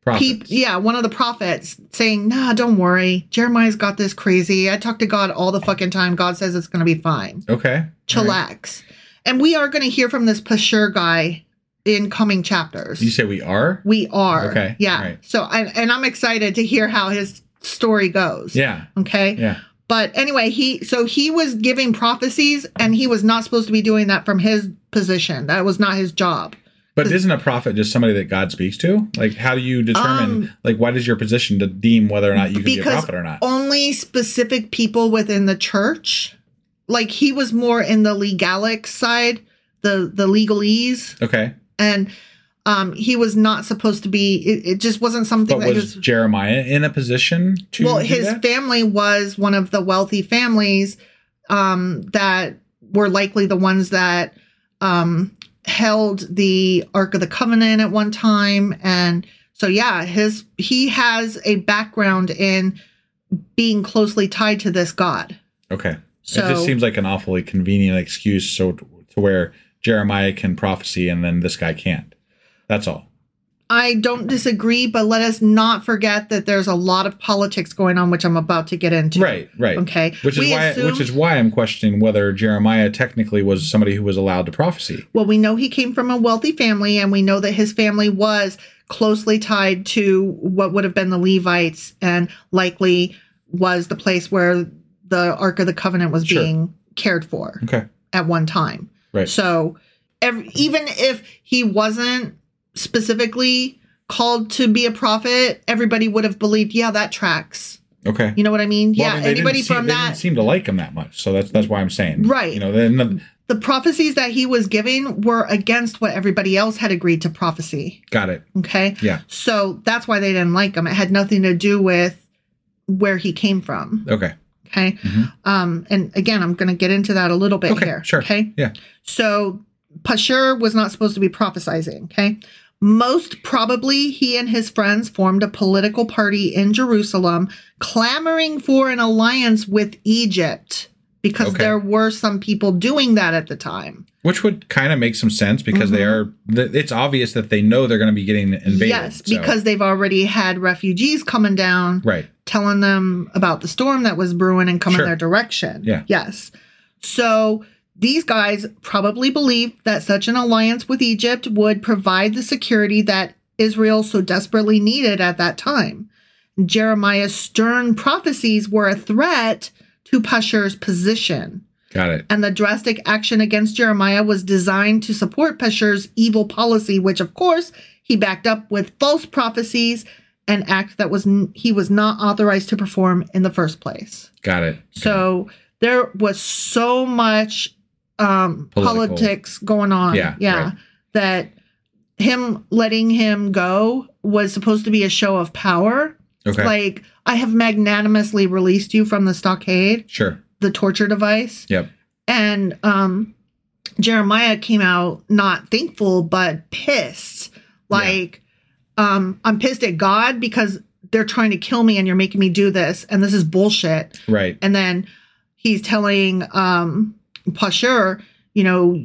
Prophets. peop- yeah, one of the prophets saying, "Nah, don't worry. Jeremiah's got this crazy. I talk to God all the fucking time. God says it's going to be fine." Okay. All right. chillax. And we are going to hear from this Pashur guy in coming chapters. You say we are? we are. Okay, Yeah. right. So, I, and I'm excited to hear how his story goes. Yeah. Okay. Yeah. But anyway, he, so he was giving prophecies and he was not supposed to be doing that from his position. That was not his job. But isn't a prophet just somebody that God speaks to? Like, how do you determine? Um, like, what is your position to deem whether or not you can be a prophet or not? only specific people within the church, like he was more in the legalic side, the, the legalese. Okay. and um he was not supposed to be it, it just wasn't something But that was was Jeremiah in a position to? well his that? family was one of the wealthy families um that were likely the ones that um held the ark of the covenant at one time and so yeah his he has a background in being closely tied to this god Okay. it So- just seems like an awfully convenient excuse so to where Jeremiah can prophecy, and then this guy can't. That's all. I don't disagree, but let us not forget that there's a lot of politics going on, which I'm about to get into. Right, right. Okay. Which is We why assume- which is why I'm questioning whether Jeremiah technically was somebody who was allowed to prophesy. Well, we know he came from a wealthy family, and we know that his family was closely tied to what would have been the Levites and likely was the place where the Ark of the Covenant was Sure. being cared for Okay. at one time. Right. So, ev even if he wasn't specifically called to be a prophet, everybody would have believed, yeah, that tracks. Okay. You know what I mean? Well, I yeah, mean, anybody seem- from that. didn't seem to like him that much. So that's that's why I'm saying. Right. You know, then the, the prophecies that he was giving were against what everybody else had agreed to prophecy. got it. Okay. Yeah. So that's why they didn't like him. It had nothing to do with where he came from. Okay. Okay. Um, and again, I'm going to get into that a little bit Okay. here. Sure. Okay. Yeah. So Pashur was not supposed to be prophesizing. Okay. Most probably, he and his friends formed a political party in Jerusalem, clamoring for an alliance with Egypt. because Okay. there were some people doing that at the time. Which would kind of make some sense because they are, it's obvious that they know they're going to be getting invaded. Mm-hmm. yes, so- because they've already had refugees coming down right, telling them about the storm that was brewing and coming Sure. their direction. Yeah. Yes. So these guys probably believed that such an alliance with Egypt would provide the security that Israel so desperately needed at that time. Jeremiah's stern prophecies were a threat to Pashur's position. got it. And the drastic action against Jeremiah was designed to support Pashur's evil policy, which of course he backed up with false prophecies, an act that was n- he was not authorized to perform in the first place. Got it. So there was so much um politics going on. Yeah, Yeah. right. That him letting him go was supposed to be a show of power. Okay. Like, I have magnanimously released you from the stockade, sure. the torture device Yep. and um jeremiah came out not thankful but pissed like um i'm pissed at god because they're trying to kill me and you're making me do this and this is bullshit Right. and then he's telling um pashur you know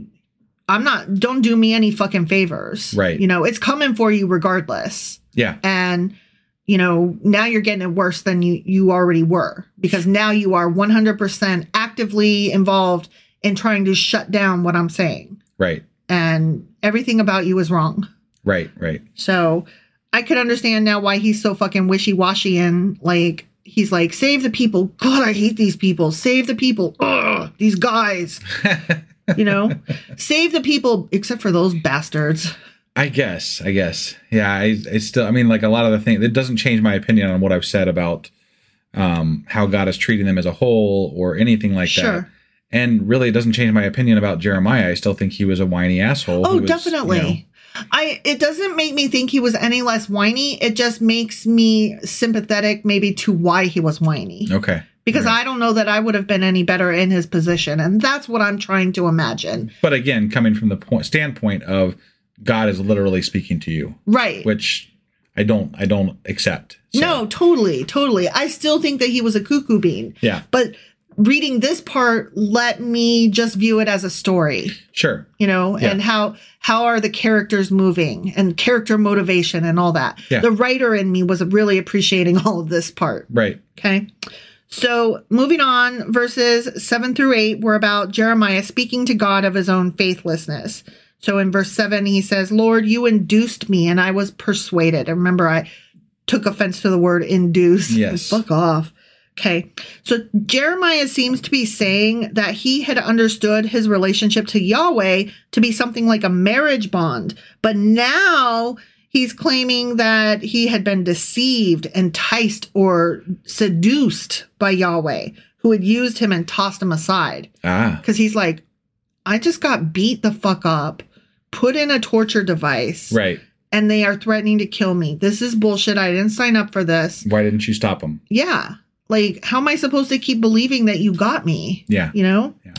i'm not don't do me any fucking favors Right. you know it's coming for you regardless Yeah. and you know now you're getting it worse than you you already were because now you are 100% actively involved in trying to shut down what i'm saying Right. and everything about you is wrong Right. Right. so i could understand now why he's so fucking wishy-washy and like he's like save the people god i hate these people save the people Ugh, these guys you know save the people except for those bastards I guess. I guess. Yeah. I, I still. I mean, like a lot of the things. It doesn't change my opinion on what I've said about um, how God is treating them as a whole or anything like that. Sure. And really, it doesn't change my opinion about Jeremiah. I still think he was a whiny asshole. Oh, was, definitely. you know- I it doesn't make me think he was any less whiny. It just makes me sympathetic maybe to why he was whiny. okay. Because. I don't know that I would have been any better in his position. And that's what I'm trying to imagine. But again, coming from the point standpoint of God is literally speaking to you, Right. which I don't. I don't accept. So, No, totally, totally. I still think that he was a cuckoo bean. Yeah. But reading this part let me just view it as a story. Sure. you know Yeah. and how how are the characters moving and character motivation and all that Yeah. the writer in me was really appreciating all of this part Right. okay so moving on verses 7 through 8 were about jeremiah speaking to god of his own faithlessness so in verse 7 he says lord you induced me and i was persuaded and remember i took offense to the word induce Yes. fuck off Okay. So Jeremiah seems to be saying that he had understood his relationship to Yahweh to be something like a marriage bond, but now he's claiming that he had been deceived, enticed, or seduced by Yahweh, who had used him and tossed him aside. Ah. Because he's like, I just got beat the fuck up, put in a torture device, Right. and they are threatening to kill me. This is bullshit. I didn't sign up for this. Why didn't you stop him? Yeah. Like, how am I supposed to keep believing that you got me? Yeah. You know? Yeah.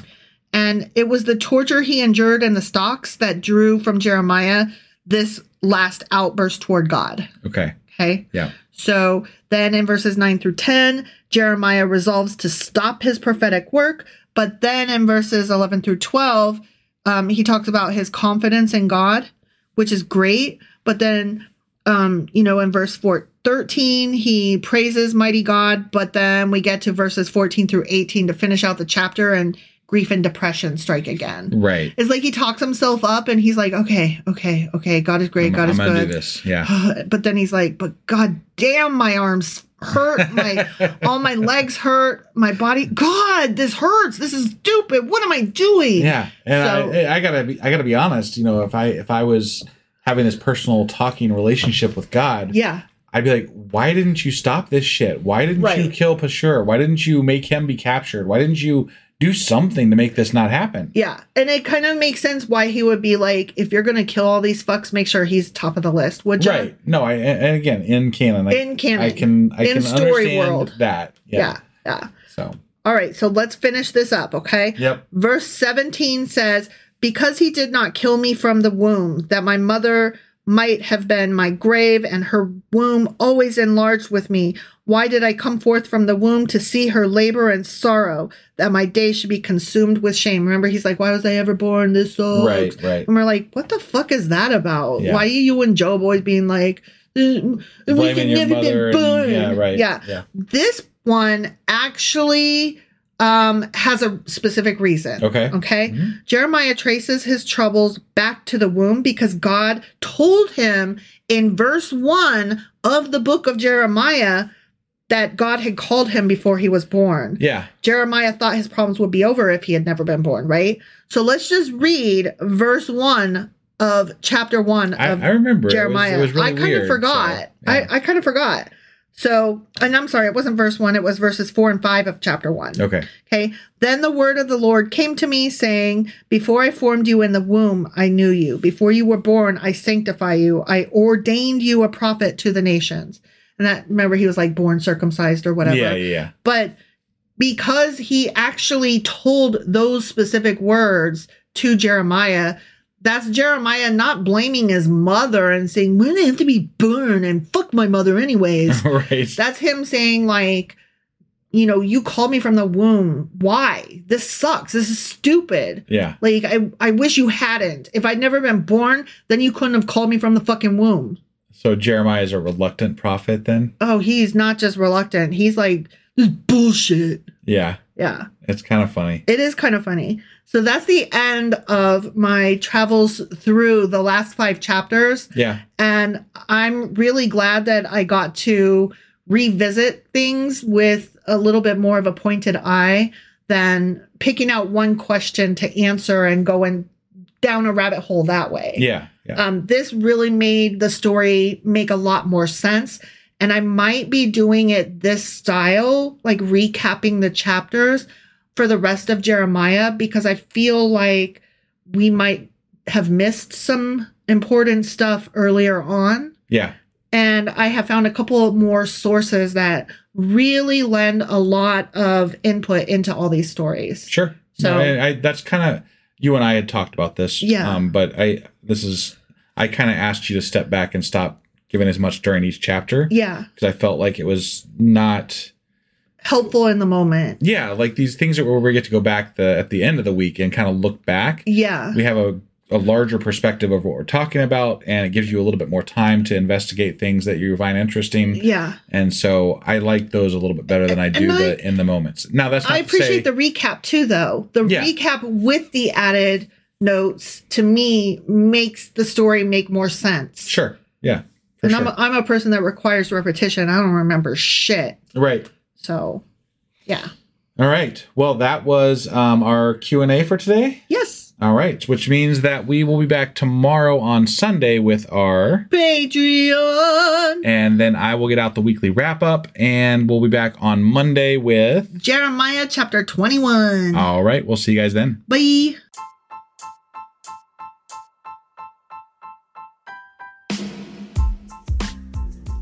And it was the torture he endured in the stocks that drew from Jeremiah this last outburst toward God. Okay. Okay. Yeah. So then in verses 9 through 10, Jeremiah resolves to stop his prophetic work. But then in verses 11 through 12, um, he talks about his confidence in God, which is great. But then, um, you know, in verse 4, 13, he praises mighty God. But then we get to verses 14 through 18 to finish out the chapter, and grief and depression strike again. Right. It's like he talks himself up and he's like, okay, okay, okay, God is great, I'm, God I'm is gonna good do this. Yeah. but then he's like, but god damn, my arms hurt. My all my legs hurt. My body. God, this hurts. This is stupid. What am I doing? Yeah, and So- I, I gotta be, I gotta be honest. You know, if I if I was having this personal talking relationship with God, Yeah. I'd be like, why didn't you stop this shit? Why didn't you kill Pashur? Why didn't you make him be captured? Why didn't you do something to make this not happen? Yeah. And it kind of makes sense why he would be like, if you're gonna kill all these fucks, make sure he's top of the list, would you? Right? No, I and again in canon, I, In canon. I can I In can story understand world. that. Yeah. yeah. So All right, so let's finish this up, okay? Yep. Verse 17 says, Because he did not kill me from the womb, that my mother might have been my grave, and her womb always enlarged with me. Why did I come forth from the womb to see her labor and sorrow, that my day should be consumed with shame? Remember, he's like, Why was I ever born? This sucks. Right, right. And we're like, What the fuck is that about? Yeah. Why are you and Job always being like, "Uh, we Blaming can your never mother be and- born? yeah, right, Yeah. yeah. This one actually um has a specific reason. Okay. Okay. Jeremiah traces his troubles back to the womb because God told him in verse 1 of the book of Jeremiah that God had called him before he was born. Yeah. Jeremiah thought his problems would be over if he had never been born, right? So let's just read verse 1 of chapter 1 I, of I remember. it was- Jeremiah. It was, really I kind weird, of forgot. so, yeah. I, I kind of forgot. So, and I'm sorry, it wasn't verse one, it was verses four and five of chapter one. okay. Okay. Then the word of the Lord came to me, saying, Before I formed you in the womb, I knew you. Before you were born, I sanctify you. I ordained you a prophet to the nations. And that, remember, he was like born circumcised or whatever. Yeah, yeah, yeah. But because he actually told those specific words to Jeremiah, that's Jeremiah not blaming his mother and saying, "We I have to be born and fuck my mother anyways. right. that's him saying, like, you know, you called me from the womb. Why? This sucks. This is stupid. yeah. Like, I, I wish you hadn't. If I'd never been born, then you couldn't have called me from the fucking womb. So Jeremiah is a reluctant prophet then? Oh, he's not just reluctant. He's like, this is bullshit. Yeah. Yeah. It's kind of funny. It is kind of funny. So that's the end of my travels through the last five chapters. Yeah. And I'm really glad that I got to revisit things with a little bit more of a pointed eye than picking out one question to answer and going down a rabbit hole that way. Yeah. Yeah. Um, this really made the story make a lot more sense. And I might be doing it this style, like recapping the chapters for the rest of Jeremiah, because I feel like we might have missed some important stuff earlier on. yeah. And I have found a couple more sources that really lend a lot of input into all these stories. Sure. So- So I, I, that's kind of you and I had talked about this. Yeah. Um, but I this is I kind of asked you to step back and stop giving as much during each chapter Yeah. because I felt like it was not. Helpful in the moment. Yeah, like these things are where we get to go back the at the end of the week and kind of look back. Yeah. We have a a larger perspective of what we're talking about, and it gives you a little bit more time to investigate things that you find interesting. Yeah. And so I like those a little bit better than I do I- the in the moments. Now that's not I to say- appreciate the recap too, though. The Yeah. recap with the added notes to me makes the story make more sense. Sure. Yeah. And sure. I'm, a, I'm a person that requires repetition. I don't remember shit. right. So, yeah. All right. Well, that was um, our Q and A for today. Yes. All right, which means that we will be back tomorrow on Sunday with our, Patreon. and then I will get out the weekly wrap up, and we'll be back on Monday with. Jeremiah chapter 21. All right, we'll see you guys then. Bye.